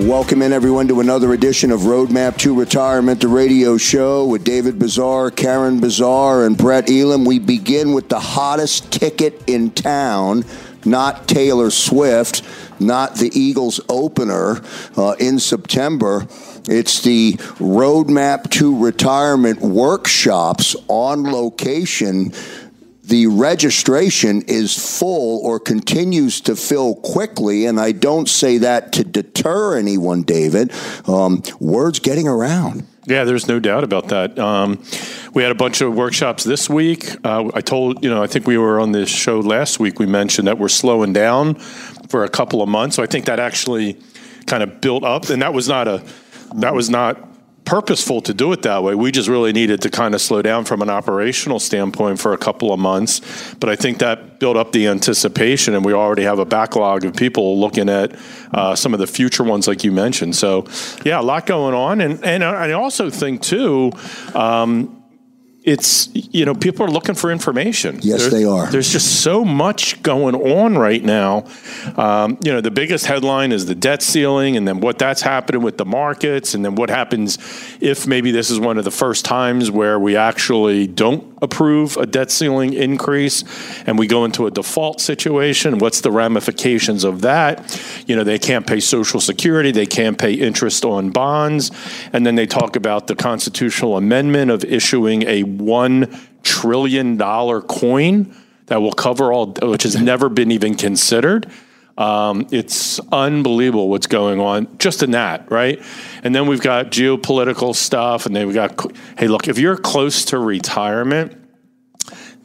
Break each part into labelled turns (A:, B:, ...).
A: Welcome in everyone to another edition of Roadmap to Retirement, the radio show with David Bazaar, Karen Bazaar, and Brett Elam. We begin with the hottest ticket in town, not Taylor Swift, not the Eagles opener uh, in September. It's the Roadmap to Retirement workshops on location the registration is full or continues to fill quickly, and I don't say that to deter anyone, David. Um, word's getting around.
B: Yeah, there's no doubt about that. Um, we had a bunch of workshops this week. Uh, I told, you know, I think we were on this show last week. We mentioned that we're slowing down for a couple of months. So I think that actually kind of built up, and that was not a that was not purposeful to do it that way. We just really needed to kind of slow down from an operational standpoint for a couple of months. But I think that built up the anticipation, and we already have a backlog of people looking at uh, some of the future ones, like you mentioned. So, yeah, a lot going on, and and I also think too. Um, it's you know people are looking for information.
A: Yes,
B: there,
A: they are.
B: There's just so much going on right now. Um, you know, the biggest headline is the debt ceiling, and then what that's happening with the markets, and then what happens if maybe this is one of the first times where we actually don't approve a debt ceiling increase, and we go into a default situation. What's the ramifications of that? You know, they can't pay Social Security, they can't pay interest on bonds, and then they talk about the constitutional amendment of issuing a one trillion dollar coin that will cover all, which has never been even considered. Um, it's unbelievable what's going on just in that, right? And then we've got geopolitical stuff, and then we got, hey, look, if you're close to retirement,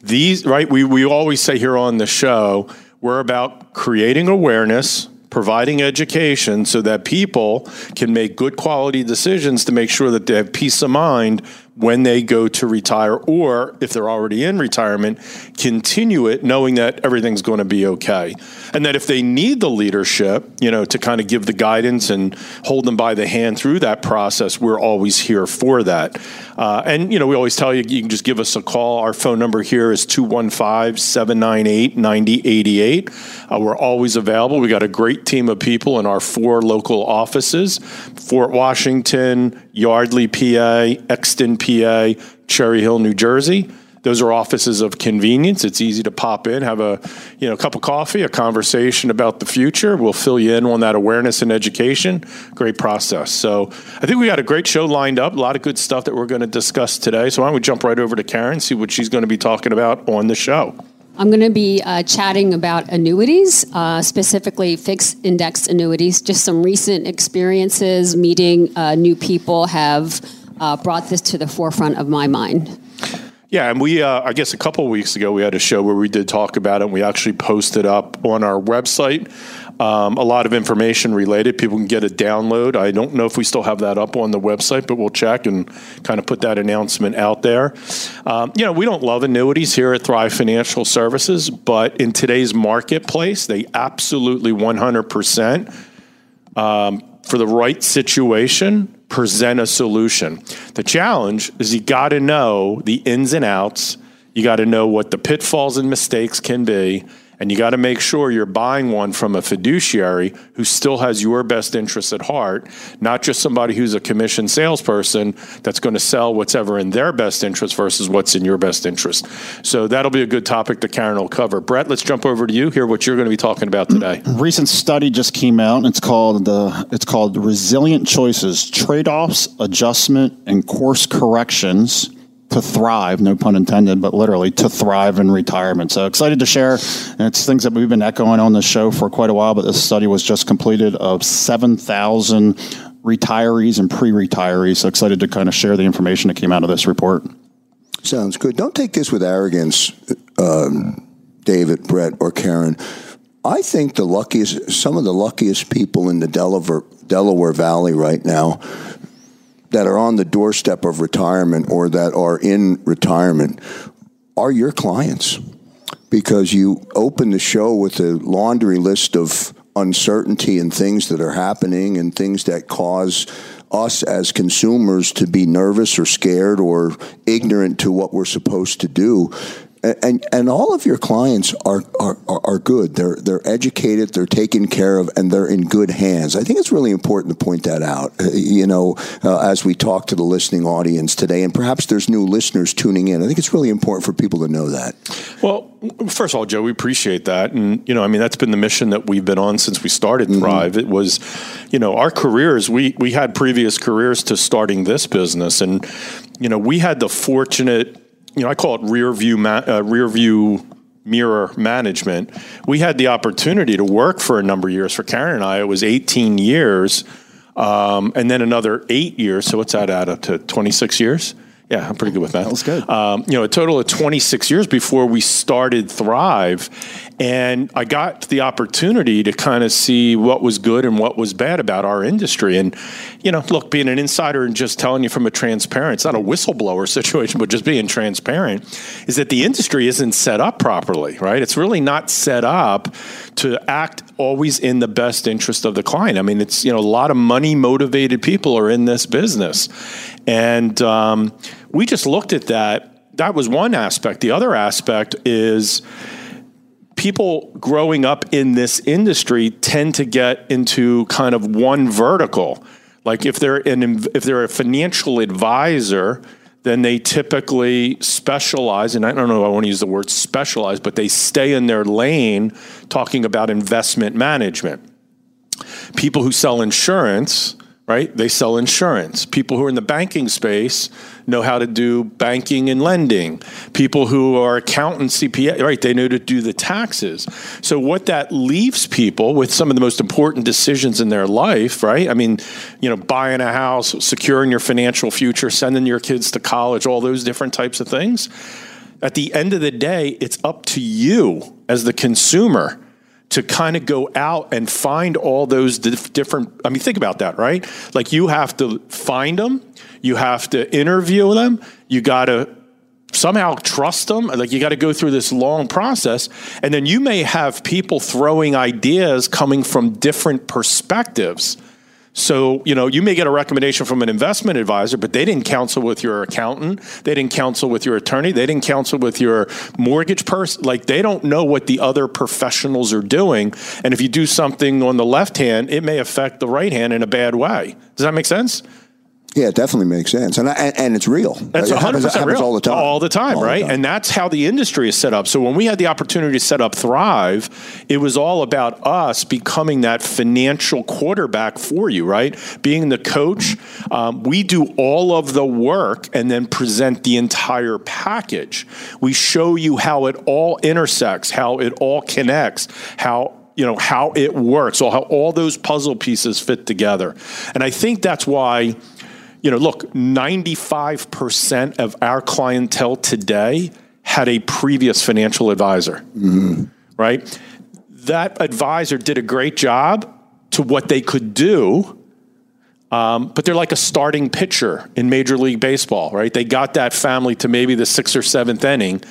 B: these, right? We, we always say here on the show, we're about creating awareness, providing education so that people can make good quality decisions to make sure that they have peace of mind when they go to retire, or if they're already in retirement, continue it knowing that everything's going to be okay. And that if they need the leadership, you know, to kind of give the guidance and hold them by the hand through that process, we're always here for that. Uh, and, you know, we always tell you, you can just give us a call. Our phone number here is 215 798 9088. Uh, we're always available. We got a great team of people in our four local offices Fort Washington, Yardley, PA, Exton, PA, Cherry Hill, New Jersey. Those are offices of convenience. It's easy to pop in, have a you know cup of coffee, a conversation about the future. We'll fill you in on that awareness and education. Great process. So I think we got a great show lined up. A lot of good stuff that we're going to discuss today. So why don't we jump right over to Karen, see what she's going to be talking about on the show.
C: I'm going to be uh, chatting about annuities, uh, specifically fixed index annuities. Just some recent experiences, meeting uh, new people have uh, brought this to the forefront of my mind.
B: Yeah, and we, uh, I guess a couple weeks ago, we had a show where we did talk about it. And we actually posted up on our website um, a lot of information related. People can get a download. I don't know if we still have that up on the website, but we'll check and kind of put that announcement out there. Um, you know, we don't love annuities here at Thrive Financial Services, but in today's marketplace, they absolutely 100% um, for the right situation present a solution. The challenge is you got to know the ins and outs. You got to know what the pitfalls and mistakes can be and you got to make sure you're buying one from a fiduciary who still has your best interests at heart, not just somebody who's a commission salesperson that's going to sell what's ever in their best interest versus what's in your best interest. So that'll be a good topic that Karen will cover. Brett, let's jump over to you. Hear what you're going to be talking about today. Mm-hmm.
D: Recent study just came out. And it's called the it's called Resilient Choices: Trade Offs, Adjustment, and Course Corrections to thrive, no pun intended, but literally to thrive in retirement. So excited to share. And it's things that we've been echoing on the show for quite a while, but this study was just completed of 7,000 retirees and pre-retirees. So excited to kind of share the information that came out of this report.
A: Sounds good. Don't take this with arrogance, um, David, Brett, or Karen. I think the luckiest, some of the luckiest people in the Delaware, Delaware Valley right now that are on the doorstep of retirement or that are in retirement are your clients. Because you open the show with a laundry list of uncertainty and things that are happening and things that cause us as consumers to be nervous or scared or ignorant to what we're supposed to do and and all of your clients are, are are good. They're they're educated. They're taken care of, and they're in good hands. I think it's really important to point that out. Uh, you know, uh, as we talk to the listening audience today, and perhaps there's new listeners tuning in. I think it's really important for people to know that.
B: Well, first of all, Joe, we appreciate that, and you know, I mean, that's been the mission that we've been on since we started mm-hmm. Thrive. Mm-hmm. It was, you know, our careers. We we had previous careers to starting this business, and you know, we had the fortunate you know, I call it rear view, ma- uh, rear view mirror management. We had the opportunity to work for a number of years. For Karen and I, it was 18 years, um, and then another eight years. So what's that add up to? 26 years? Yeah, I'm pretty good with.
D: That was good.
B: Um, you know, a total of 26 years before we started Thrive. And I got the opportunity to kind of see what was good and what was bad about our industry. And, you know, look, being an insider and just telling you from a transparent, it's not a whistleblower situation, but just being transparent, is that the industry isn't set up properly, right? It's really not set up to act always in the best interest of the client. I mean, it's, you know, a lot of money motivated people are in this business. And um, we just looked at that. That was one aspect. The other aspect is people growing up in this industry tend to get into kind of one vertical. Like if they're an if they're a financial advisor, then they typically specialize, and I don't know if I want to use the word specialize, but they stay in their lane talking about investment management. People who sell insurance right? They sell insurance. People who are in the banking space know how to do banking and lending. People who are accountants, CPA, right? They know to do the taxes. So what that leaves people with some of the most important decisions in their life, right? I mean, you know, buying a house, securing your financial future, sending your kids to college, all those different types of things. At the end of the day, it's up to you as the consumer to kind of go out and find all those dif- different i mean think about that right? Like you have to find them you have to interview them you got to somehow trust them like you got to go through this long process and then you may have people throwing ideas coming from different perspectives so, you know, you may get a recommendation from an investment advisor, but they didn't counsel with your accountant. They didn't counsel with your attorney. They didn't counsel with your mortgage person. Like, they don't know what the other professionals are doing. And if you do something on the left hand, it may affect the right hand in a bad way. Does that make sense?
A: Yeah, it definitely makes sense, and and, and it's real.
B: That's one hundred percent real all the time, all the time, all right? The time. And that's how the industry is set up. So when we had the opportunity to set up Thrive, it was all about us becoming that financial quarterback for you, right? Being the coach, um, we do all of the work and then present the entire package. We show you how it all intersects, how it all connects, how you know how it works, or how all those puzzle pieces fit together. And I think that's why you know, look, 95% of our clientele today had a previous financial advisor, mm-hmm. right? That advisor did a great job to what they could do, um, but they're like a starting pitcher in Major League Baseball, right? They got that family to maybe the sixth or seventh inning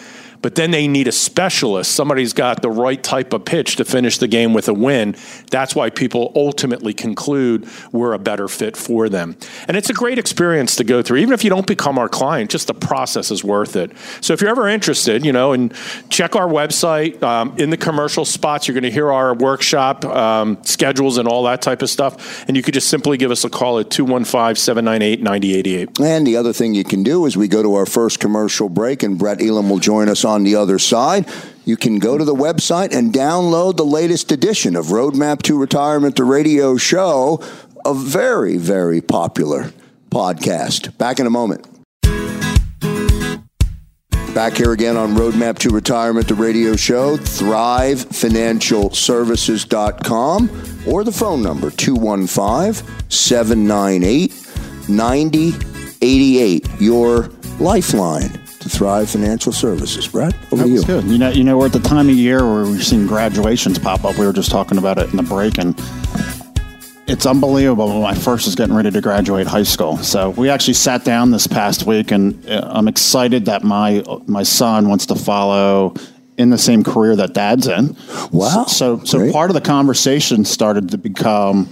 B: but then they need a specialist. Somebody's got the right type of pitch to finish the game with a win. That's why people ultimately conclude we're a better fit for them. And it's a great experience to go through. Even if you don't become our client, just the process is worth it. So if you're ever interested, you know, and check our website. Um, in the commercial spots, you're going to hear our workshop um, schedules and all that type of stuff. And you could just simply give us a call at 215 798 9088.
A: And the other thing you can do is we go to our first commercial break, and Brett Elam will join us on the other side. You can go to the website and download the latest edition of Roadmap to Retirement, the radio show, a very, very popular podcast. Back in a moment. Back here again on Roadmap to Retirement, the radio show, thrivefinancialservices.com or the phone number 215 798 9088. Your lifeline to Thrive Financial Services. Brad, over to you.
D: Good. You know, you know, we're at the time of year where we've seen graduations pop up. We were just talking about it in the break, and it's unbelievable. My first is getting ready to graduate high school, so we actually sat down this past week, and uh, I'm excited that my my son wants to follow in the same career that dad's in.
A: Wow.
D: So so
A: Great.
D: part of the conversation started to become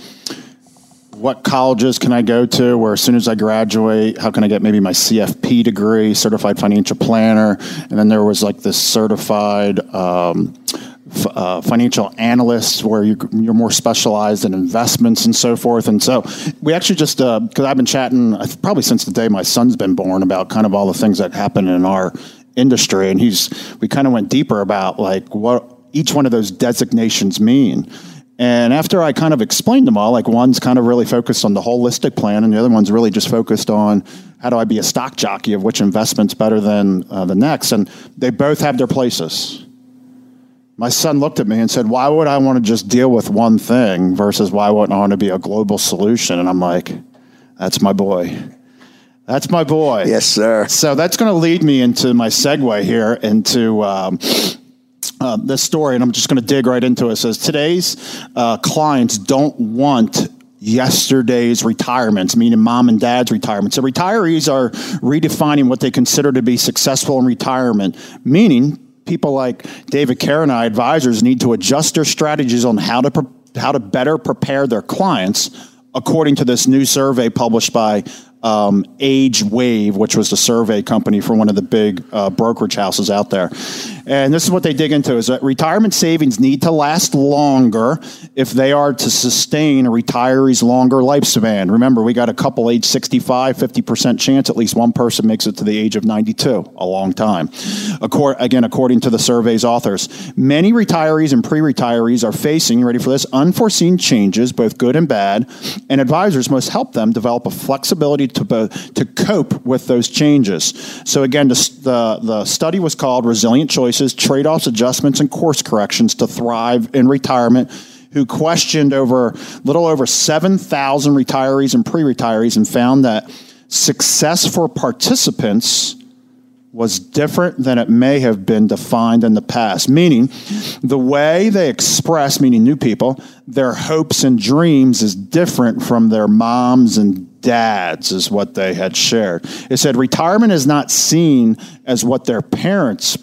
D: what colleges can I go to where as soon as I graduate, how can I get maybe my CFP degree, certified financial planner? And then there was like this certified um, f- uh, financial analyst where you, you're more specialized in investments and so forth. And so we actually just, because I've been chatting uh, probably since the day my son's been born about kind of all the things that happen in our industry. And he's, we kind of went deeper about like what each one of those designations mean. And after I kind of explained them all, like one's kind of really focused on the holistic plan, and the other one's really just focused on how do I be a stock jockey of which investment's better than uh, the next. And they both have their places. My son looked at me and said, Why would I want to just deal with one thing versus why wouldn't I want to be a global solution? And I'm like, That's my boy. That's my boy.
A: Yes, sir.
D: So that's going to lead me into my segue here into um, uh, this story, and I'm just going to dig right into it. Says today's uh, clients don't want yesterday's retirements, meaning mom and dad's retirement. So retirees are redefining what they consider to be successful in retirement, meaning people like David Karen and I, advisors, need to adjust their strategies on how to pre- how to better prepare their clients according to this new survey published by um, Age Wave, which was the survey company for one of the big uh, brokerage houses out there. And this is what they dig into: is that retirement savings need to last longer if they are to sustain a retiree's longer lifespan. Remember, we got a couple age 65, 50% chance at least one person makes it to the age of 92, a long time. Again, according to the survey's authors, many retirees and pre-retirees are facing, ready for this, unforeseen changes, both good and bad, and advisors must help them develop a flexibility to both, to cope with those changes. So again, the, the, the study was called Resilient Choices, Trade-offs, Adjustments, and Course Corrections to Thrive in Retirement who questioned over little over 7,000 retirees and pre-retirees and found that success for participants was different than it may have been defined in the past. Meaning, the way they express, meaning new people, their hopes and dreams is different from their moms and dads, is what they had shared. It said retirement is not seen as what their parents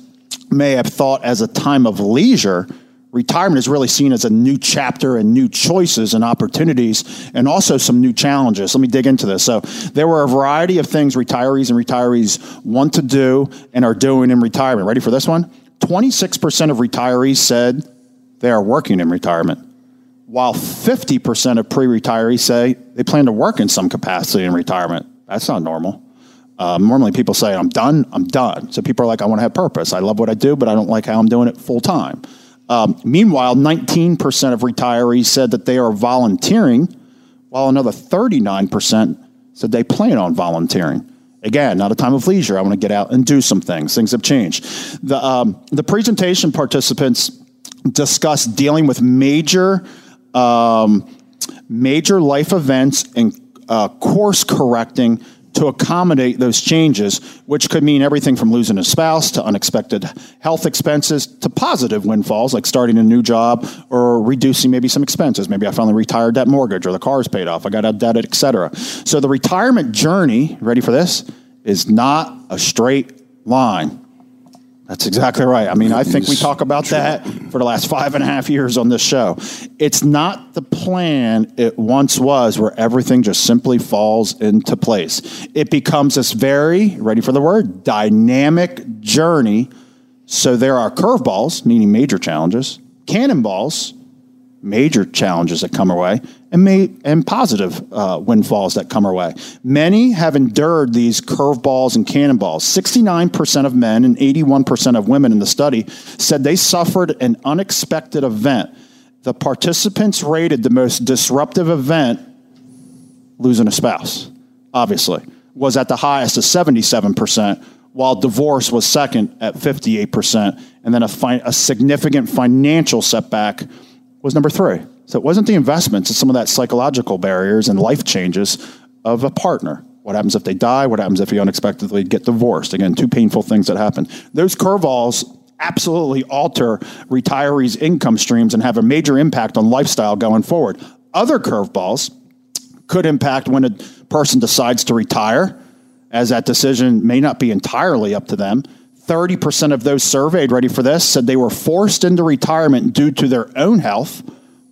D: may have thought as a time of leisure. Retirement is really seen as a new chapter and new choices and opportunities, and also some new challenges. Let me dig into this. So, there were a variety of things retirees and retirees want to do and are doing in retirement. Ready for this one? 26% of retirees said they are working in retirement, while 50% of pre retirees say they plan to work in some capacity in retirement. That's not normal. Um, normally, people say, I'm done, I'm done. So people are like, I want to have purpose. I love what I do, but I don't like how I'm doing it full time. Um, meanwhile, 19% of retirees said that they are volunteering, while another 39% said they plan on volunteering. Again, not a time of leisure. I want to get out and do some things. Things have changed. The, um, the presentation participants discussed dealing with major, um, major life events and uh, course correcting to accommodate those changes, which could mean everything from losing a spouse to unexpected health expenses to positive windfalls like starting a new job or reducing maybe some expenses. Maybe I finally retired that mortgage or the car's paid off, I got out of debt, et cetera. So the retirement journey, ready for this, is not a straight line. That's exactly right. I mean, I think we talk about that for the last five and a half years on this show. It's not the plan it once was where everything just simply falls into place. It becomes this very, ready for the word, dynamic journey. So there are curveballs, meaning major challenges, cannonballs, major challenges that come our way, and, may, and positive uh, windfalls that come our way. Many have endured these curveballs and cannonballs. 69% of men and 81% of women in the study said they suffered an unexpected event. The participants rated the most disruptive event losing a spouse, obviously, was at the highest of 77%, while divorce was second at 58%. And then a, fi- a significant financial setback was number three. So it wasn't the investments, it's some of that psychological barriers and life changes of a partner. What happens if they die? What happens if you unexpectedly get divorced? Again, two painful things that happen. Those curveballs absolutely alter retirees' income streams and have a major impact on lifestyle going forward. Other curveballs could impact when a person decides to retire, as that decision may not be entirely up to them. 30% of those surveyed, ready for this, said they were forced into retirement due to their own health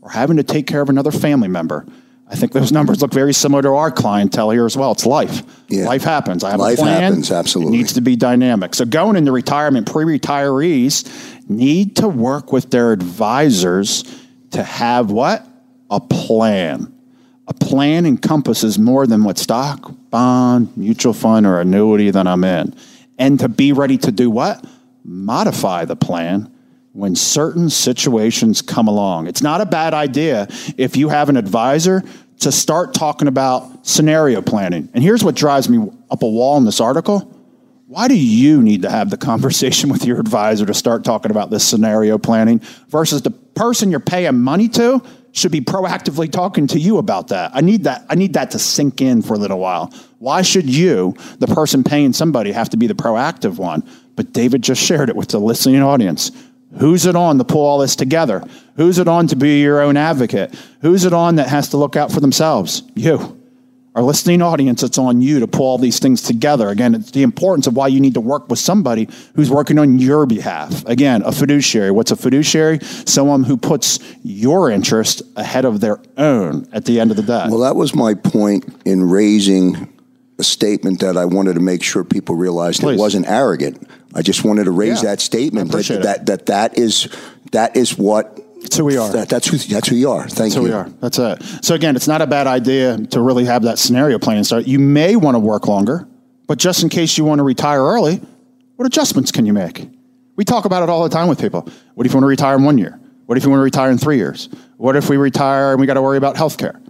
D: or having to take care of another family member. I think those numbers look very similar to our clientele here as well. It's life.
A: Yeah.
D: Life happens. I have
A: Life
D: a plan.
A: happens, absolutely.
D: It needs to be dynamic. So going into retirement, pre-retirees need to work with their advisors to have what? A plan. A plan encompasses more than what stock, bond, mutual fund, or annuity that I'm in. And to be ready to do what? Modify the plan when certain situations come along. It's not a bad idea if you have an advisor to start talking about scenario planning. And here's what drives me up a wall in this article. Why do you need to have the conversation with your advisor to start talking about this scenario planning versus the person you're paying money to should be proactively talking to you about that? I need that I need that to sink in for a little while. Why should you, the person paying somebody, have to be the proactive one? But David just shared it with the listening audience. Who's it on to pull all this together? Who's it on to be your own advocate? Who's it on that has to look out for themselves? You. Our listening audience, it's on you to pull all these things together. Again, it's the importance of why you need to work with somebody who's working on your behalf. Again, a fiduciary. What's a fiduciary? Someone who puts your interest ahead of their own at the end of the day.
A: Well, that was my point in raising a statement that I wanted to make sure people realized
D: Please.
A: it wasn't arrogant. I just wanted to raise
D: Yeah,
A: that statement that, that that that is that is what
D: It's who we are.
A: That, that's who that's who you are. Thank
D: That's who
A: you.
D: we are. That's it. So again, it's not a bad idea to really have that scenario plan and start. You may want to work longer, but just in case you want to retire early, what adjustments can you make? We talk about it all the time with people. What if you want to retire in one year? What if you want to retire in three years? What if we retire and we got to worry about health care?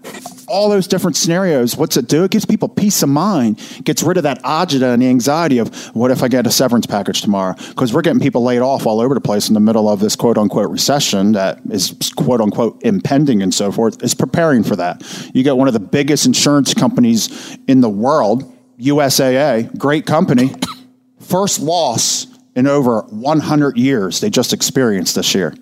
D: All those different scenarios, what's it do? It gives people peace of mind, gets rid of that agita and the anxiety of what if I get a severance package tomorrow? Because we're getting people laid off all over the place in the middle of this quote unquote recession that is quote unquote impending and so forth, is preparing for that. You get one of the biggest insurance companies in the world, USAA, great company, first loss in over 100 years they just experienced this year.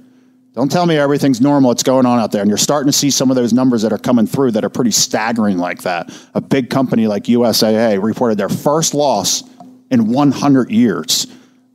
D: Don't tell me everything's normal, it's going on out there. And you're starting to see some of those numbers that are coming through that are pretty staggering like that. A big company like USAA reported their first loss in 100 years.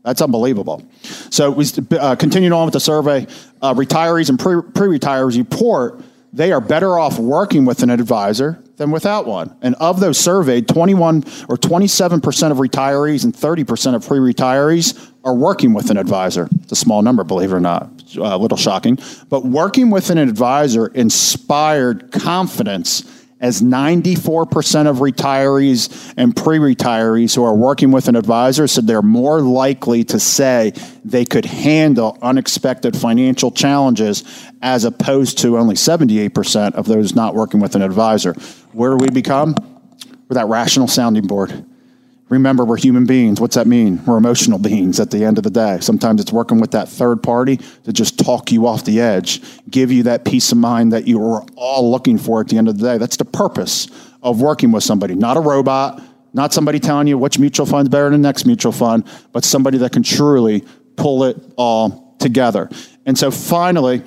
D: That's unbelievable. So we uh, continuing on with the survey. Uh, retirees and pre retirees report they are better off working with an advisor than without one. And of those surveyed, 21 or 27% of retirees and 30% of pre retirees are working with an advisor. It's a small number, believe it or not, Uh, a little shocking. But working with an advisor inspired confidence as 94% of retirees and pre retirees who are working with an advisor said they're more likely to say they could handle unexpected financial challenges as opposed to only 78% of those not working with an advisor. Where do we become? We're that rational sounding board. Remember, we're human beings. What's that mean? We're emotional beings at the end of the day. Sometimes it's working with that third party to just talk you off the edge, give you that peace of mind that you were all looking for at the end of the day. That's the purpose of working with somebody, not a robot, not somebody telling you which mutual fund's better than the next mutual fund, but somebody that can truly pull it all together. And so finally,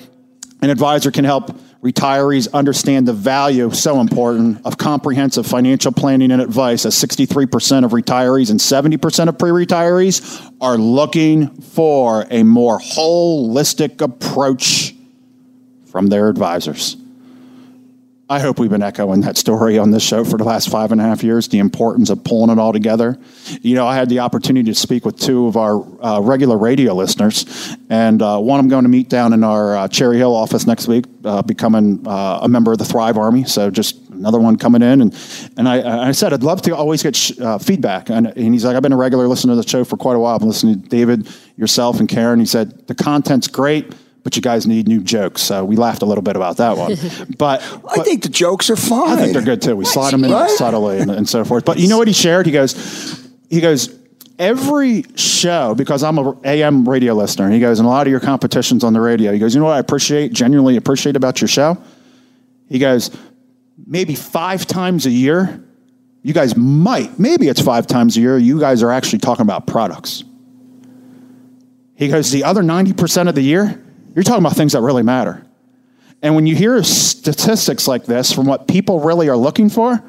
D: an advisor can help retirees understand the value, so important, of comprehensive financial planning and advice, as 63% of retirees and 70% of pre retirees are looking for a more holistic approach from their advisors. I hope we've been echoing that story on this show for the last five and a half years, the importance of pulling it all together. You know, I had the opportunity to speak with two of our uh, regular radio listeners, and uh, one I'm going to meet down in our uh, Cherry Hill office next week, uh, becoming uh, a member of the Thrive Army. So just another one coming in. And, and I, I said, I'd love to always get sh- uh, feedback. And, and he's like, I've been a regular listener to the show for quite a while. I've been listening to David, yourself, and Karen. He said, the content's great but you guys need new jokes. So we laughed a little bit about that one. But,
A: I think the jokes are fine.
D: I think they're good too. We slide them in
A: Right?
D: subtly and, and so forth. But you know what he shared? He goes, he goes, every show, because I'm a AM radio listener, he goes, and a lot of your competitions on the radio, he goes, you know what I appreciate, genuinely appreciate about your show? He goes, maybe five times a year, you guys might, maybe it's five times a year, you guys are actually talking about products. He goes, the other 90% of the year, you're talking about things that really matter. And when you hear statistics like this from what people really are looking for,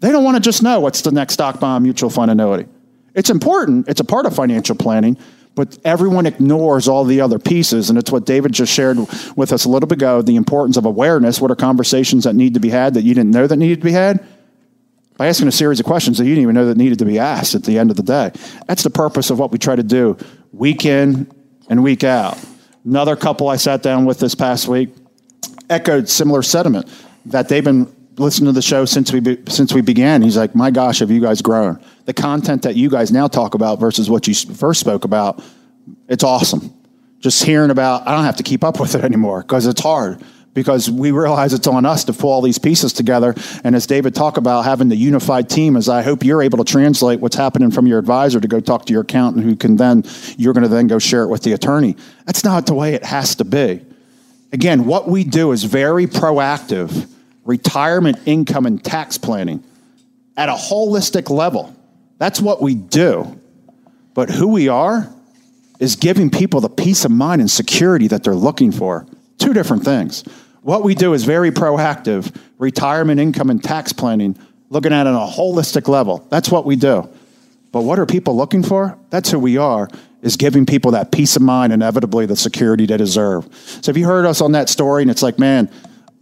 D: they don't want to just know what's the next stock bond mutual fund annuity. It's important, it's a part of financial planning, but everyone ignores all the other pieces. And it's what David just shared with us a little bit ago the importance of awareness. What are conversations that need to be had that you didn't know that needed to be had? By asking a series of questions that you didn't even know that needed to be asked at the end of the day. That's the purpose of what we try to do week in and week out. Another couple I sat down with this past week echoed similar sentiment that they've been listening to the show since we be, since we began. He's like, "My gosh, have you guys grown? The content that you guys now talk about versus what you first spoke about, it's awesome. Just hearing about, I don't have to keep up with it anymore because it's hard." Because we realize it's on us to pull all these pieces together. And as David talked about having the unified team, as I hope you're able to translate what's happening from your advisor to go talk to your accountant, who can then, you're going to then go share it with the attorney. That's not the way it has to be. Again, what we do is very proactive retirement income and tax planning at a holistic level. That's what we do. But who we are is giving people the peace of mind and security that they're looking for. Two different things. What we do is very proactive retirement income and tax planning, looking at it on a holistic level. That's what we do. But what are people looking for? That's who we are, is giving people that peace of mind, inevitably the security they deserve. So if you heard us on that story and it's like, man,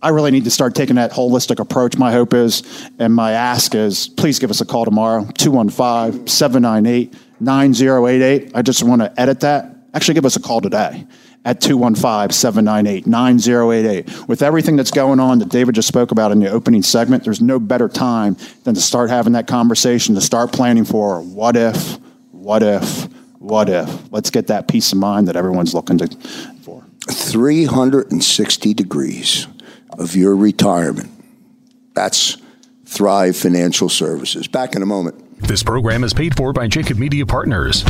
D: I really need to start taking that holistic approach. My hope is, and my ask is, please give us a call tomorrow, 215 798 9088. I just want to edit that. Actually, give us a call today at 215 798 9088. With everything that's going on that David just spoke about in the opening segment, there's no better time than to start having that conversation, to start planning for what if, what if, what if. Let's get that peace of mind that everyone's looking to, for.
A: 360 degrees of your retirement. That's Thrive Financial Services. Back in a moment.
E: This program is paid for by Jacob Media Partners.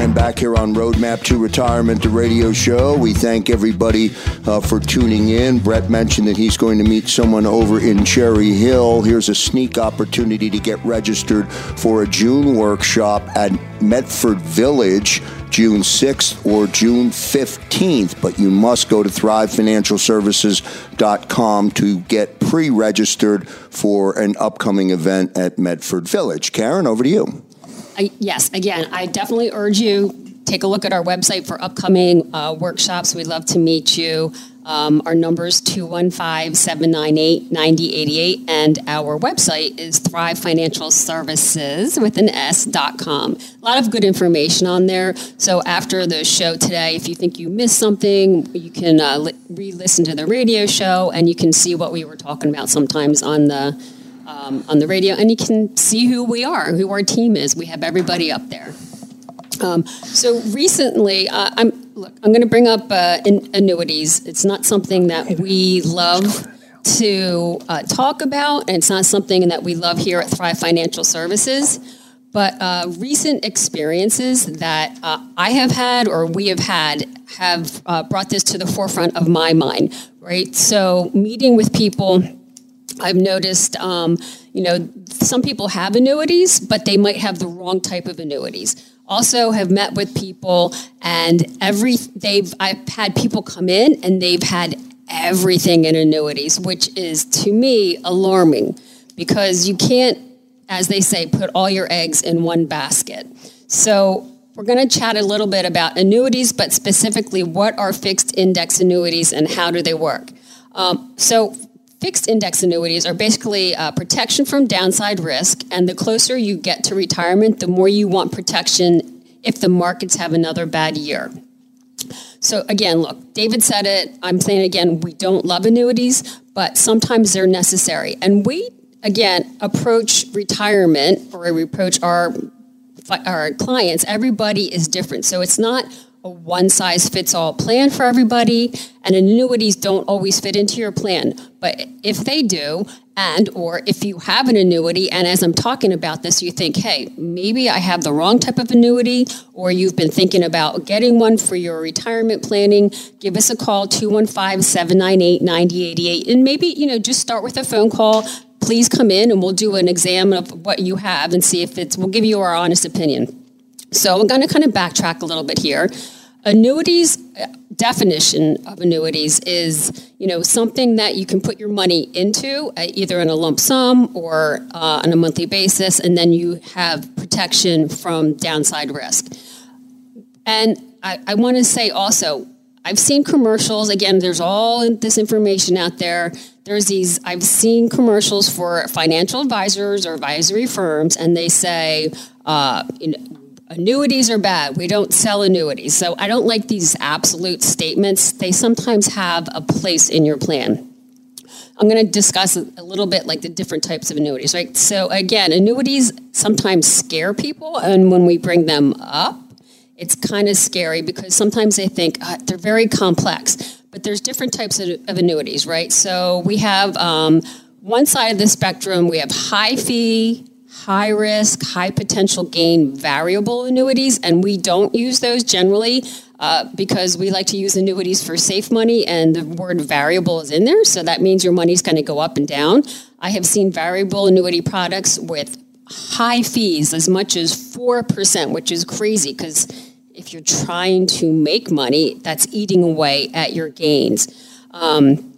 A: And back here on Roadmap to Retirement, the radio show. We thank everybody uh, for tuning in. Brett mentioned that he's going to meet someone over in Cherry Hill. Here's a sneak opportunity to get registered for a June workshop at Medford Village. June 6th or June 15th, but you must go to thrivefinancialservices.com to get pre registered for an upcoming event at Medford Village. Karen, over to you.
C: I, yes, again, I definitely urge you take a look at our website for upcoming uh, workshops. We'd love to meet you. Um, our number is 215 798 9088, and our website is Thrive Financial Services with an S.com. A lot of good information on there. So after the show today, if you think you missed something, you can uh, li- re listen to the radio show and you can see what we were talking about sometimes on the. Um, on the radio, and you can see who we are, who our team is. We have everybody up there. Um, so recently, uh, I'm look. I'm going to bring up uh, in, annuities. It's not something that we love to uh, talk about, and it's not something that we love here at Thrive Financial Services. But uh, recent experiences that uh, I have had or we have had have uh, brought this to the forefront of my mind. Right. So meeting with people. I've noticed, um, you know, some people have annuities, but they might have the wrong type of annuities also have met with people and every they've I've had people come in and they've had everything in annuities, which is to me alarming because you can't, as they say, put all your eggs in one basket. So we're going to chat a little bit about annuities, but specifically what are fixed index annuities and how do they work. Um, so Fixed index annuities are basically uh, protection from downside risk, and the closer you get to retirement, the more you want protection if the markets have another bad year. So, again, look, David said it. I'm saying again, we don't love annuities, but sometimes they're necessary. And we, again, approach retirement or we approach our our clients, everybody is different. So it's not a one size fits all plan for everybody, and annuities don't always fit into your plan. But if they do, and or if you have an annuity and as I'm talking about this you think, "Hey, maybe I have the wrong type of annuity," or you've been thinking about getting one for your retirement planning, give us a call 215-798-9088 and maybe, you know, just start with a phone call. Please come in and we'll do an exam of what you have and see if it's we'll give you our honest opinion. So I'm going to kind of backtrack a little bit here. Annuities definition of annuities is you know something that you can put your money into uh, either in a lump sum or uh, on a monthly basis, and then you have protection from downside risk. And I, I want to say also, I've seen commercials. Again, there's all this information out there. There's these. I've seen commercials for financial advisors or advisory firms, and they say, uh, you know, annuities are bad. We don't sell annuities. So I don't like these absolute statements. They sometimes have a place in your plan. I'm going to discuss a little bit like the different types of annuities, right? So again, annuities sometimes scare people, and when we bring them up, it's kind of scary because sometimes they think uh, they're very complex. But there's different types of, of annuities, right? So we have um, one side of the spectrum, we have high fee, high risk, high potential gain variable annuities, and we don't use those generally uh, because we like to use annuities for safe money, and the word variable is in there, so that means your money's going to go up and down. I have seen variable annuity products with high fees, as much as 4%, which is crazy because if you're trying to make money, that's eating away at your gains. Um,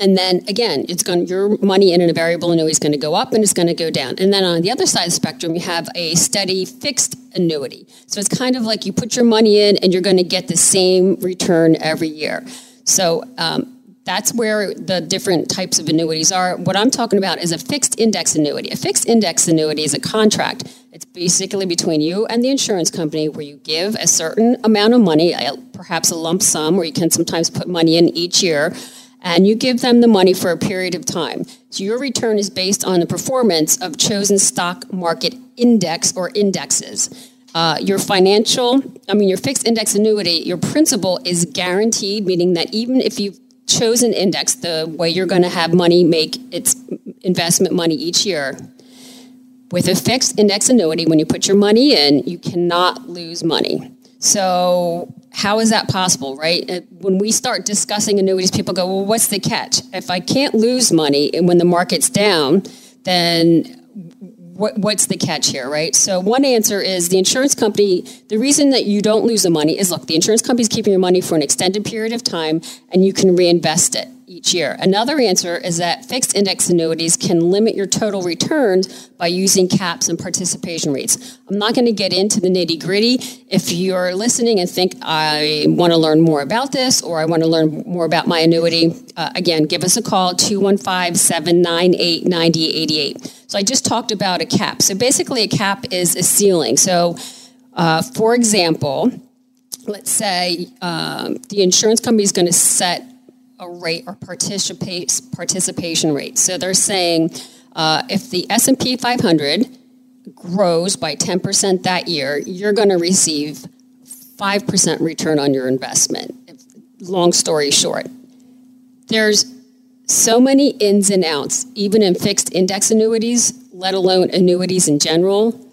C: and then again, it's going your money in a variable annuity is going to go up and it's going to go down. And then on the other side of the spectrum, you have a steady fixed annuity. So it's kind of like you put your money in and you're going to get the same return every year. So um, that's where the different types of annuities are. What I'm talking about is a fixed index annuity. A fixed index annuity is a contract. It's basically between you and the insurance company where you give a certain amount of money, perhaps a lump sum, or you can sometimes put money in each year and you give them the money for a period of time. So your return is based on the performance of chosen stock market index or indexes. Uh, your financial, I mean, your fixed index annuity, your principal is guaranteed, meaning that even if you've chosen index, the way you're going to have money make its investment money each year, with a fixed index annuity, when you put your money in, you cannot lose money. So how is that possible, right? Uh, when we start discussing annuities, people go, well, what's the catch? If I can't lose money and when the market's down, then what, what's the catch here, right? So one answer is the insurance company, the reason that you don't lose the money is look, the insurance company is keeping your money for an extended period of time and you can reinvest it each year. Another answer is that fixed index annuities can limit your total returns by using caps and participation rates. I'm not going to get into the nitty gritty. If you're listening and think, I want to learn more about this or I want to learn more about my annuity, uh, again, give us a call 215 798 9088. So I just talked about a cap. So basically, a cap is a ceiling. So, uh, for example, let's say um, the insurance company is going to set a rate or participate, participation rate. So they're saying uh, if the S&P 500 grows by 10% that year, you're going to receive 5% return on your investment. Long story short, there's so many ins and outs, even in fixed index annuities, let alone annuities in general.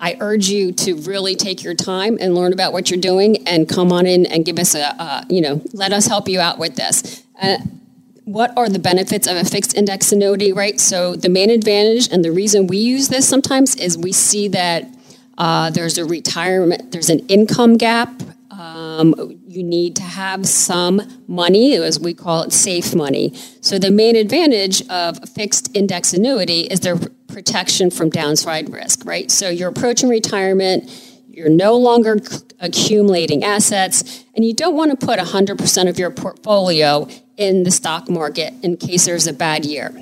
C: I urge you to really take your time and learn about what you're doing and come on in and give us a, you know, let us help you out with this. Uh, what are the benefits of a fixed index annuity, right? So, the main advantage and the reason we use this sometimes is we see that uh, there's a retirement, there's an income gap. Um, you need to have some money, as we call it, safe money. So, the main advantage of a fixed index annuity is there protection from downside risk, right? So you're approaching retirement, you're no longer accumulating assets, and you don't want to put 100% of your portfolio in the stock market in case there's a bad year.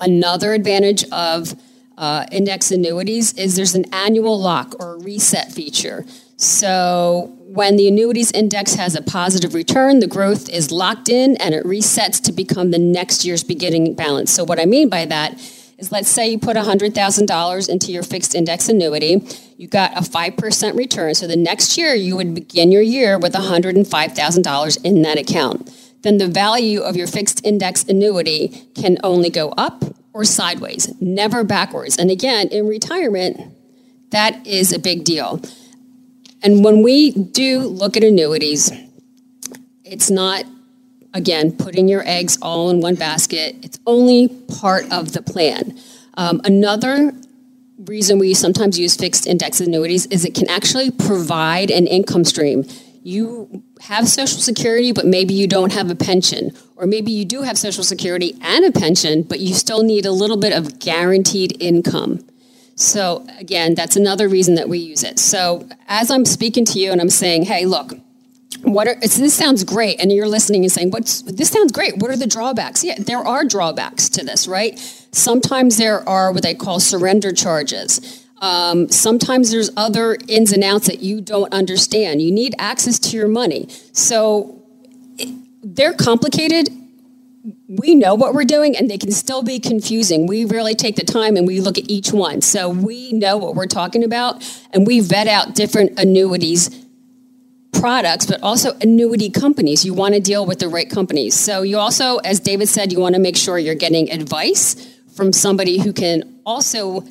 C: Another advantage of uh, index annuities is there's an annual lock or reset feature. So when the annuities index has a positive return, the growth is locked in and it resets to become the next year's beginning balance. So what I mean by that is let's say you put $100,000 into your fixed index annuity, you got a 5% return. So the next year you would begin your year with $105,000 in that account. Then the value of your fixed index annuity can only go up or sideways, never backwards. And again, in retirement, that is a big deal. And when we do look at annuities, it's not, again, putting your eggs all in one basket. It's only part of the plan. Um, another reason we sometimes use fixed index annuities is it can actually provide an income stream. You have Social Security, but maybe you don't have a pension. Or maybe you do have Social Security and a pension, but you still need a little bit of guaranteed income. So, again, that's another reason that we use it. So, as I'm speaking to you and I'm saying, hey, look, what are this sounds great and you're listening and saying what's this sounds great. What are the drawbacks? Yeah there are drawbacks to this right? Sometimes there are what they call surrender charges. Um, sometimes there's other ins and outs that you don't understand. You need access to your money. So it, they're complicated. We know what we're doing and they can still be confusing. We really take the time and we look at each one. So we know what we're talking about and we vet out different annuities products, but also annuity companies. You want to deal with the right companies. So you also, as David said, you want to make sure you're getting advice from somebody who can also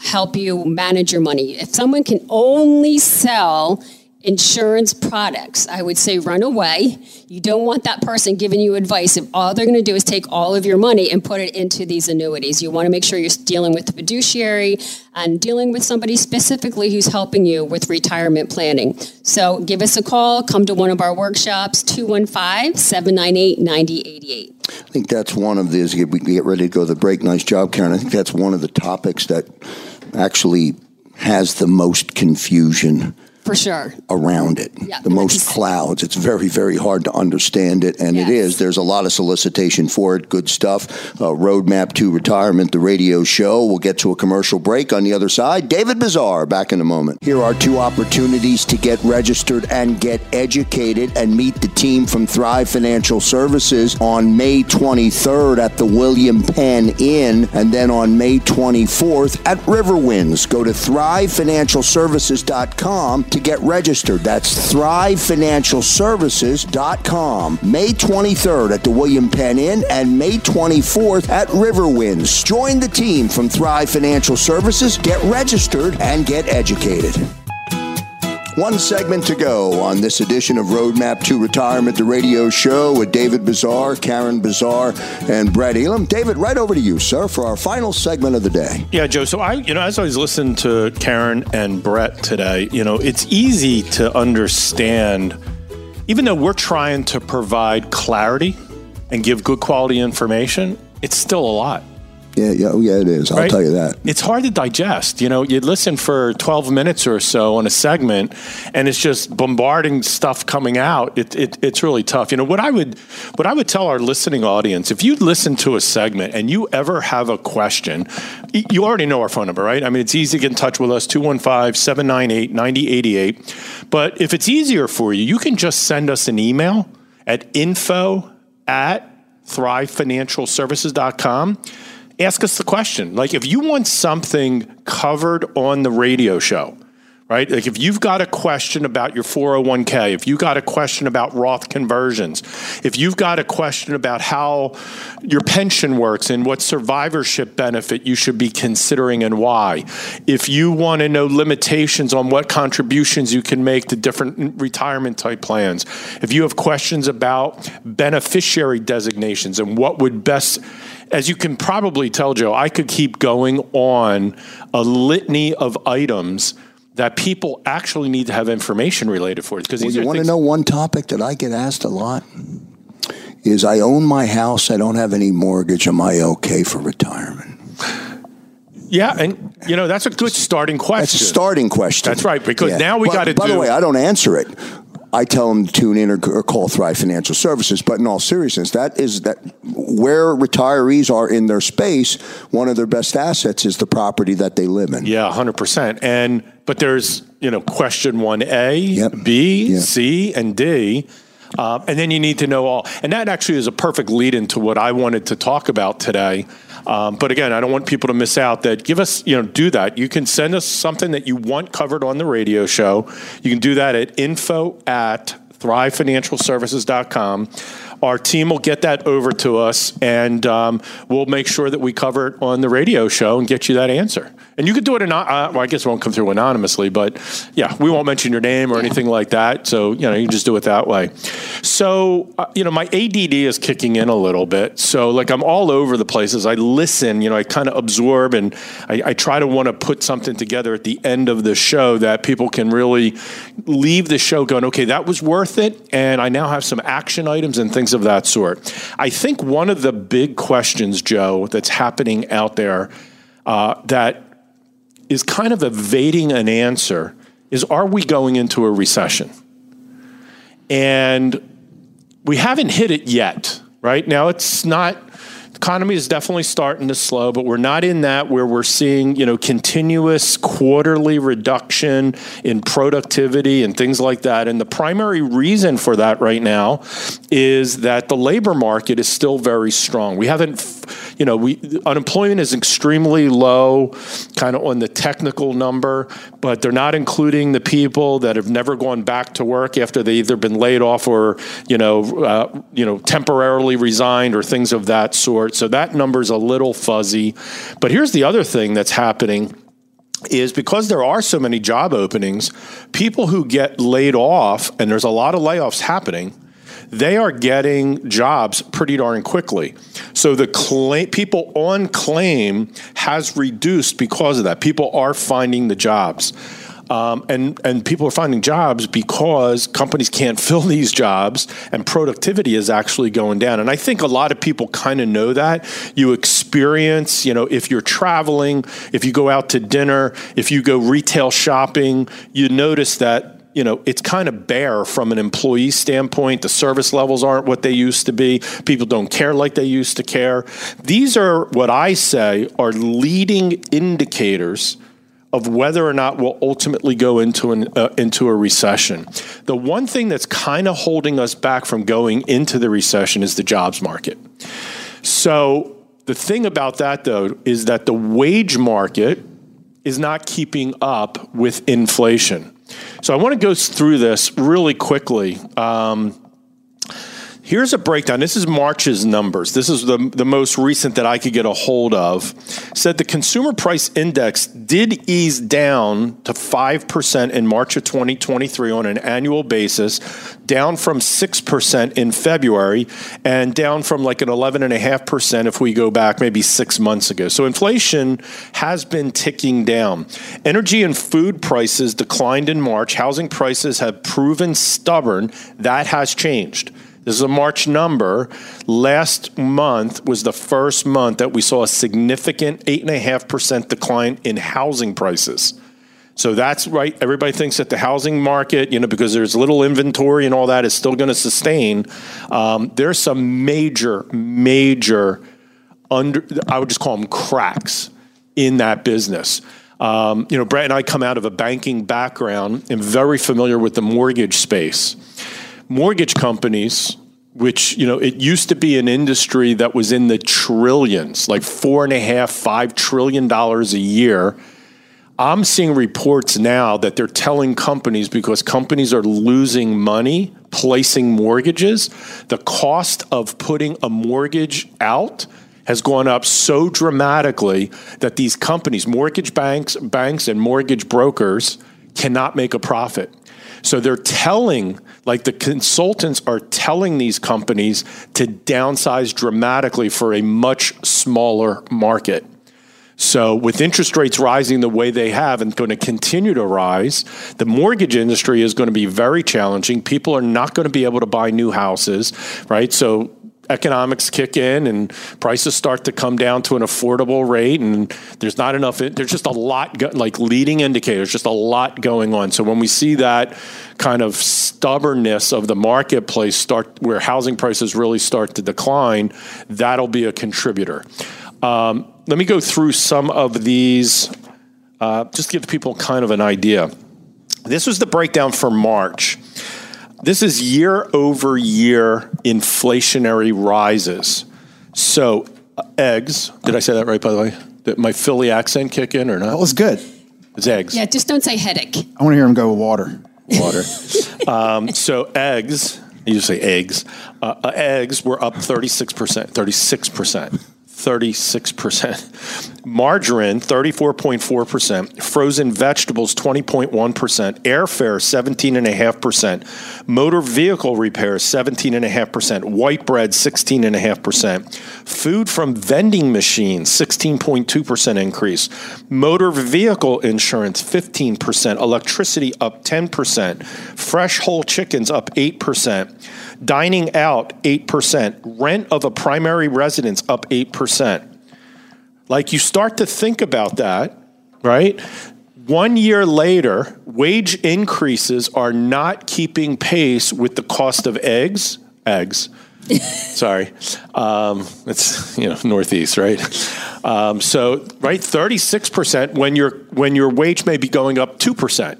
C: help you manage your money. If someone can only sell insurance products, I would say run away. You don't want that person giving you advice if all they're going to do is take all of your money and put it into these annuities. You want to make sure you're dealing with the fiduciary and dealing with somebody specifically who's helping you with retirement planning. So give us a call, come to one of our workshops, 215 798 9088. I
A: think that's one of these. We get ready to go to the break. Nice job, Karen. I think that's one of the topics that actually has the most confusion
C: for sure
A: around it. Yeah, the most clouds. It's very very hard to understand it, and yes. it is. There's a lot of solicitation for it. Good stuff. Uh, Roadmap to Retirement, the radio show. We'll get to a commercial break on the other side. David Bazaar back in a moment. Here are two opportunities to get registered and get educated and meet the team from Thrive Financial Services on May 23rd at the William Penn Inn, and then on May 24th at Riverwinds. Go to thrivefinancialservices.com to to get registered. That's thrivefinancialservices.com. May 23rd at the William Penn Inn and May 24th at Riverwinds. Join the team from Thrive Financial Services, get registered, and get educated. One segment to go on this edition of Roadmap to Retirement, the radio show with David Bazaar, Karen Bazaar, and Brett Elam. David, right over to you, sir, for our final segment of the day.
B: Yeah, Joe. So I, you know, as I was listening to Karen and Brett today, you know, it's easy to understand, even though we're trying to provide clarity and give good quality information, it's still a lot.
A: Yeah, yeah, oh, yeah, it is. I'll tell you that.
B: It's hard to digest. You know, you listen for 12 minutes or so on a segment, and it's just bombarding stuff coming out. It, it, it's really tough. You know, what I would what I would tell our listening audience, if you listen to a segment and you ever have a question, you already know our phone number, right? I mean, it's easy to get in touch with us, 215-798-9088. But if it's easier for you, you can just send us an email at info at thrivefinancialservices.com ask us the question. Like, if you want something covered on the radio show, right? Like, if you've got a question about your 401k, if you've got a question about Roth conversions, if you've got a question about how your pension works and what survivorship benefit you should be considering and why, if you want to know limitations on what contributions you can make to different retirement type plans, if you have questions about beneficiary designations and what would best as you can probably tell, Joe, I could keep going on a litany of items that people actually need to have information related for.
A: Because well, you want to know one topic that I get asked a lot is I own my house, I don't have any mortgage, am I okay for retirement?
B: Yeah, and you know that's a good starting question.
A: That's a starting question.
B: That's right because yeah. now we got to.
A: By
B: do,
A: the way, I don't answer it. I tell them to tune in or, or, call Thrive Financial Services. But in all seriousness, that is that where retirees are in their space, one of their best assets is the property that they live in.
B: Yeah, hundred percent. And but there's you know question one A, yep. B, yep. C, and D. Uh, and then you need to know all. And that actually is a perfect lead into what I wanted to talk about today. Um, but again, I don't want people to miss out that give us, you know, do that. You can send us something that you want covered on the radio show. You can do that at info at thrivefinancialservices.com. Our team will get that over to us, and um, we'll make sure that we cover it on the radio show and get you that answer. And you could do it, anon- uh, well, I guess it won't come through anonymously, but yeah, we won't mention your name or anything like that. So, you know, you can just do it that way. So, uh, you know, my ADD is kicking in a little bit. So, like, I'm all over the places. I listen, you know, I kind of absorb and I, I try to want to put something together at the end of the show that people can really leave the show going, okay, that was worth it. And I now have some action items and things of that sort. I think one of the big questions, Joe, that's happening out there uh, that is kind of evading an answer is are we going into a recession? And we haven't hit it yet, right? Now it's not economy is definitely starting to slow, but we're not in that where we're seeing, you know, continuous quarterly reduction in productivity and things like that. And the primary reason for that right now is that the labor market is still very strong. We haven't you know, we unemployment is extremely low, kind of on the technical number, but they're not including the people that have never gone back to work after they either been laid off or you know, uh, you know, temporarily resigned or things of that sort. So that number's a little fuzzy. But here's the other thing that's happening is because there are so many job openings, people who get laid off, and there's a lot of layoffs happening they are getting jobs pretty darn quickly. So the claim, people on claim has reduced because of that. People are finding the jobs. Um, and and people are finding jobs because companies can't fill these jobs, and productivity is actually going down. And I think a lot of people kind of know that. You experience, you know, if you're traveling, if you go out to dinner, if you go retail shopping, you notice that you know, it's kind of bare from an employee standpoint. The service levels aren't what they used to be. People don't care like they used to care. These are what I say are leading indicators of whether or not we'll ultimately go into an uh, into a recession. The one thing that's kind of holding us back from going into the recession is the jobs market. So the thing about that though is that the wage market is not keeping up with inflation. So I want to go through this really quickly. Um, Here's a breakdown. This is March's numbers. This is the, the most recent that I could get a hold of. Said the consumer price index did ease down to 5% in March of 2023 on an annual basis, down from 6% in February, and down from like an 11.5% if we go back maybe six months ago. So inflation has been ticking down. Energy and food prices declined in March. Housing prices have proven stubborn. That has changed. This is a March number. Last month was the first month that we saw a significant 8.5% decline in housing prices. So that's right. Everybody thinks that the housing market, you know, because there's little inventory and all that, is still going to sustain. Um, there's some major, major under, I would just call them cracks in that business. Um, you know, Brett and I come out of a banking background and very familiar with the mortgage space mortgage companies which you know it used to be an industry that was in the trillions like four and a half five trillion dollars a year. I'm seeing reports now that they're telling companies because companies are losing money placing mortgages the cost of putting a mortgage out has gone up so dramatically that these companies mortgage banks banks and mortgage brokers cannot make a profit so they're telling, like the consultants are telling these companies to downsize dramatically for a much smaller market. So, with interest rates rising the way they have and going to continue to rise, the mortgage industry is going to be very challenging. People are not going to be able to buy new houses, right? So, economics kick in and prices start to come down to an affordable rate and there's not enough there's just a lot like leading indicators just a lot going on. So when we see that kind of stubbornness of the marketplace start where housing prices really start to decline that'll be a contributor. Um, let me go through some of these uh, just give people kind of an idea. This was the breakdown for march this is year over year inflationary rises. So eggs. Did I say that right, by the way? Did my Philly accent kick in or not?
D: That
B: not?
D: was good.
B: It's eggs.
C: Yeah, just don't say headache.
D: I want to hear him go with water.
B: water. um, so eggs, you say eggs. Uh, uh, eggs were up 36%, 36%. 36%. Margarine, 34.4%. Frozen vegetables, 20.1%. Airfare, 17.5%. Motor vehicle repairs, 17.5%. White bread, 16.5%. Food from vending machines, 16.2% increase. Motor vehicle insurance, 15%. Electricity, up 10%. Fresh whole chickens, up 8%. Dining out, 8%. Rent of a primary residence, up 8%. Like you start to think about that, right? One year later, wage increases are not keeping pace with the cost of eggs. Eggs. Sorry. Um, it's, you know, Northeast, right? Um, so, right, 36% when your, when your wage may be going up 2%.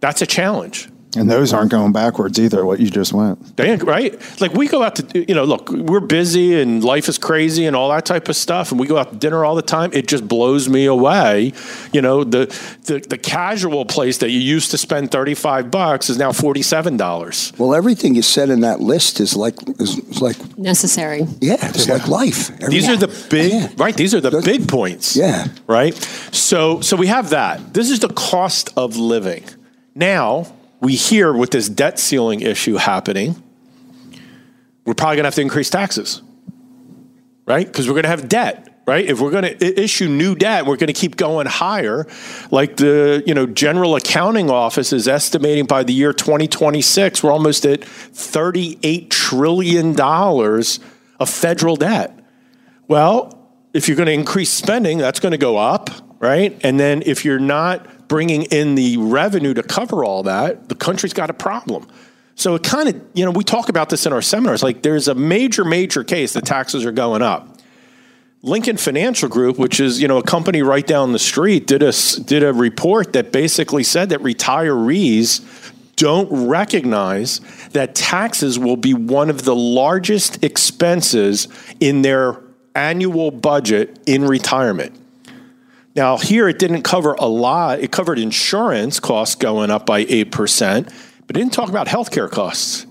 B: That's a challenge.
D: And those aren't going backwards either, what you just went.
B: They right? Like we go out to, you know, look, we're busy and life is crazy and all that type of stuff, and we go out to dinner all the time. It just blows me away. You know, the the, the casual place that you used to spend thirty five bucks is now forty seven dollars.
A: Well, everything you said in that list is like is, is like
C: Necessary.
A: yeah, it's like life.
B: These are the big
A: Yeah.
B: right. These are the
A: Those-
B: big points.
A: Yeah.
B: Right. So so we have that. This is the cost of living. Now we hear with this debt ceiling issue happening, we're probably going to have to increase taxes, right? Because we're going to have debt. Right, if we're going to issue new debt, we're going to keep going higher. Like the you know General Accounting Office is estimating by the year 2026, we're almost at 38 trillion dollars of federal debt. Well, if you're going to increase spending, that's going to go up, right? And then if you're not bringing in the revenue to cover all that, the country's got a problem. So it kind of, you know, we talk about this in our seminars. Like there's a major, major case that taxes are going up. Lincoln Financial Group, which is you know a company right down the street, did a did a report that basically said that retirees don't recognize that taxes will be one of the largest expenses in their annual budget in retirement. Now, here it didn't cover a lot. It covered insurance costs going up by 8%, but it didn't talk about healthcare costs.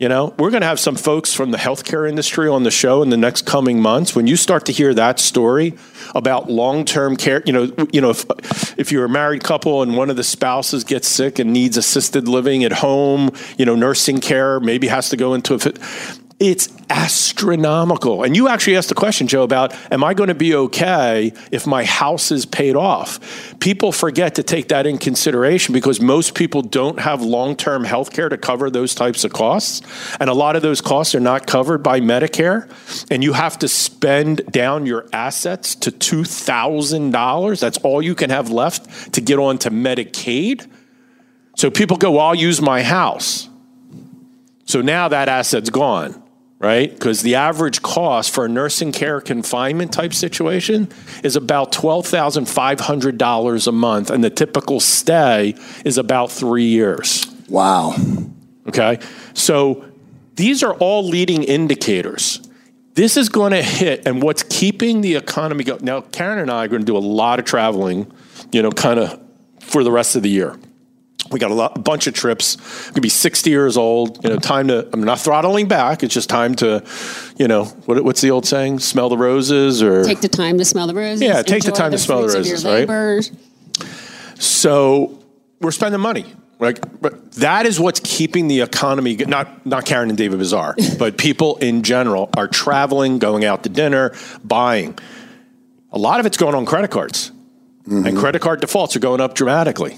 B: You know, we're going to have some folks from the healthcare industry on the show in the next coming months. When you start to hear that story about long-term care, you know, you know, if if you're a married couple and one of the spouses gets sick and needs assisted living at home, you know, nursing care, maybe has to go into a it's astronomical. And you actually asked the question, Joe, about am I going to be okay if my house is paid off? People forget to take that in consideration because most people don't have long term health care to cover those types of costs. And a lot of those costs are not covered by Medicare. And you have to spend down your assets to $2,000. That's all you can have left to get onto Medicaid. So people go, well, I'll use my house. So now that asset's gone, right? Because the average cost for a nursing care confinement type situation is about $12,500 a month, and the typical stay is about three years.
A: Wow.
B: Okay. So these are all leading indicators. This is going to hit, and what's keeping the economy going. Now, Karen and I are going to do a lot of traveling, you know, kind of for the rest of the year. We got a, lot, a bunch of trips. I'm Going to be 60 years old. You know, time to. I'm not throttling back. It's just time to, you know, what, what's the old saying? Smell the roses, or
C: Take the time to smell the roses.
B: Yeah, take the
C: enjoy
B: time to smell the roses, right? So we're spending money. Like, but that is what's keeping the economy. Not not Karen and David Bazaar, but people in general are traveling, going out to dinner, buying. A lot of it's going on credit cards, mm-hmm. and credit card defaults are going up dramatically.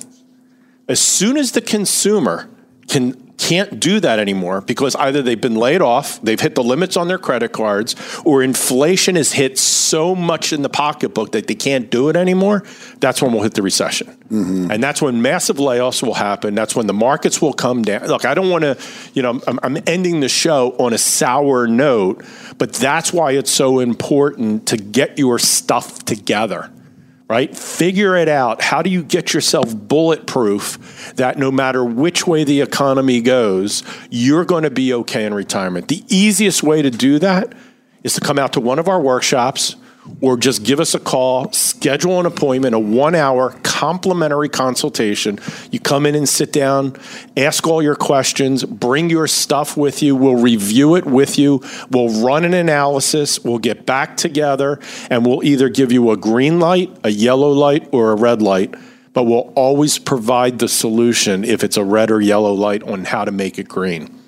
B: As soon as the consumer can can't do that anymore because either they've been laid off, they've hit the limits on their credit cards, or inflation has hit so much in the pocketbook that they can't do it anymore, that's when we'll hit the recession. Mm-hmm. And that's when massive layoffs will happen. That's when the markets will come down. Look, I don't want to, you know, I'm, I'm ending the show on a sour note, but that's why it's so important to get your stuff together right? Figure it out. How do you get yourself bulletproof that no matter which way the economy goes, you're going to be okay in retirement? The easiest way to do that is to come out to one of our workshops or just give us a call, schedule an appointment, a one hour complimentary consultation. You come in and sit down, ask all your questions, bring your stuff with you. We'll review it with you. We'll run an analysis. We'll get back together and we'll either give you a green light, a yellow light, or a red light. But we'll always provide the solution if it's a red or yellow light on how to make it green.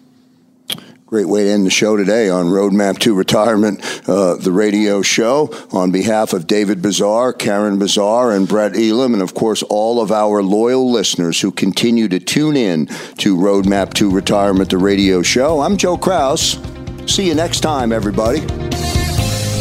A: Great way to end the show today on Roadmap to Retirement, uh, the radio show. On behalf of David Bazaar, Karen Bazaar, and Brett Elam, and of course all of our loyal listeners who continue to tune in to Roadmap to Retirement, the radio show, I'm Joe Kraus. See you next time, everybody.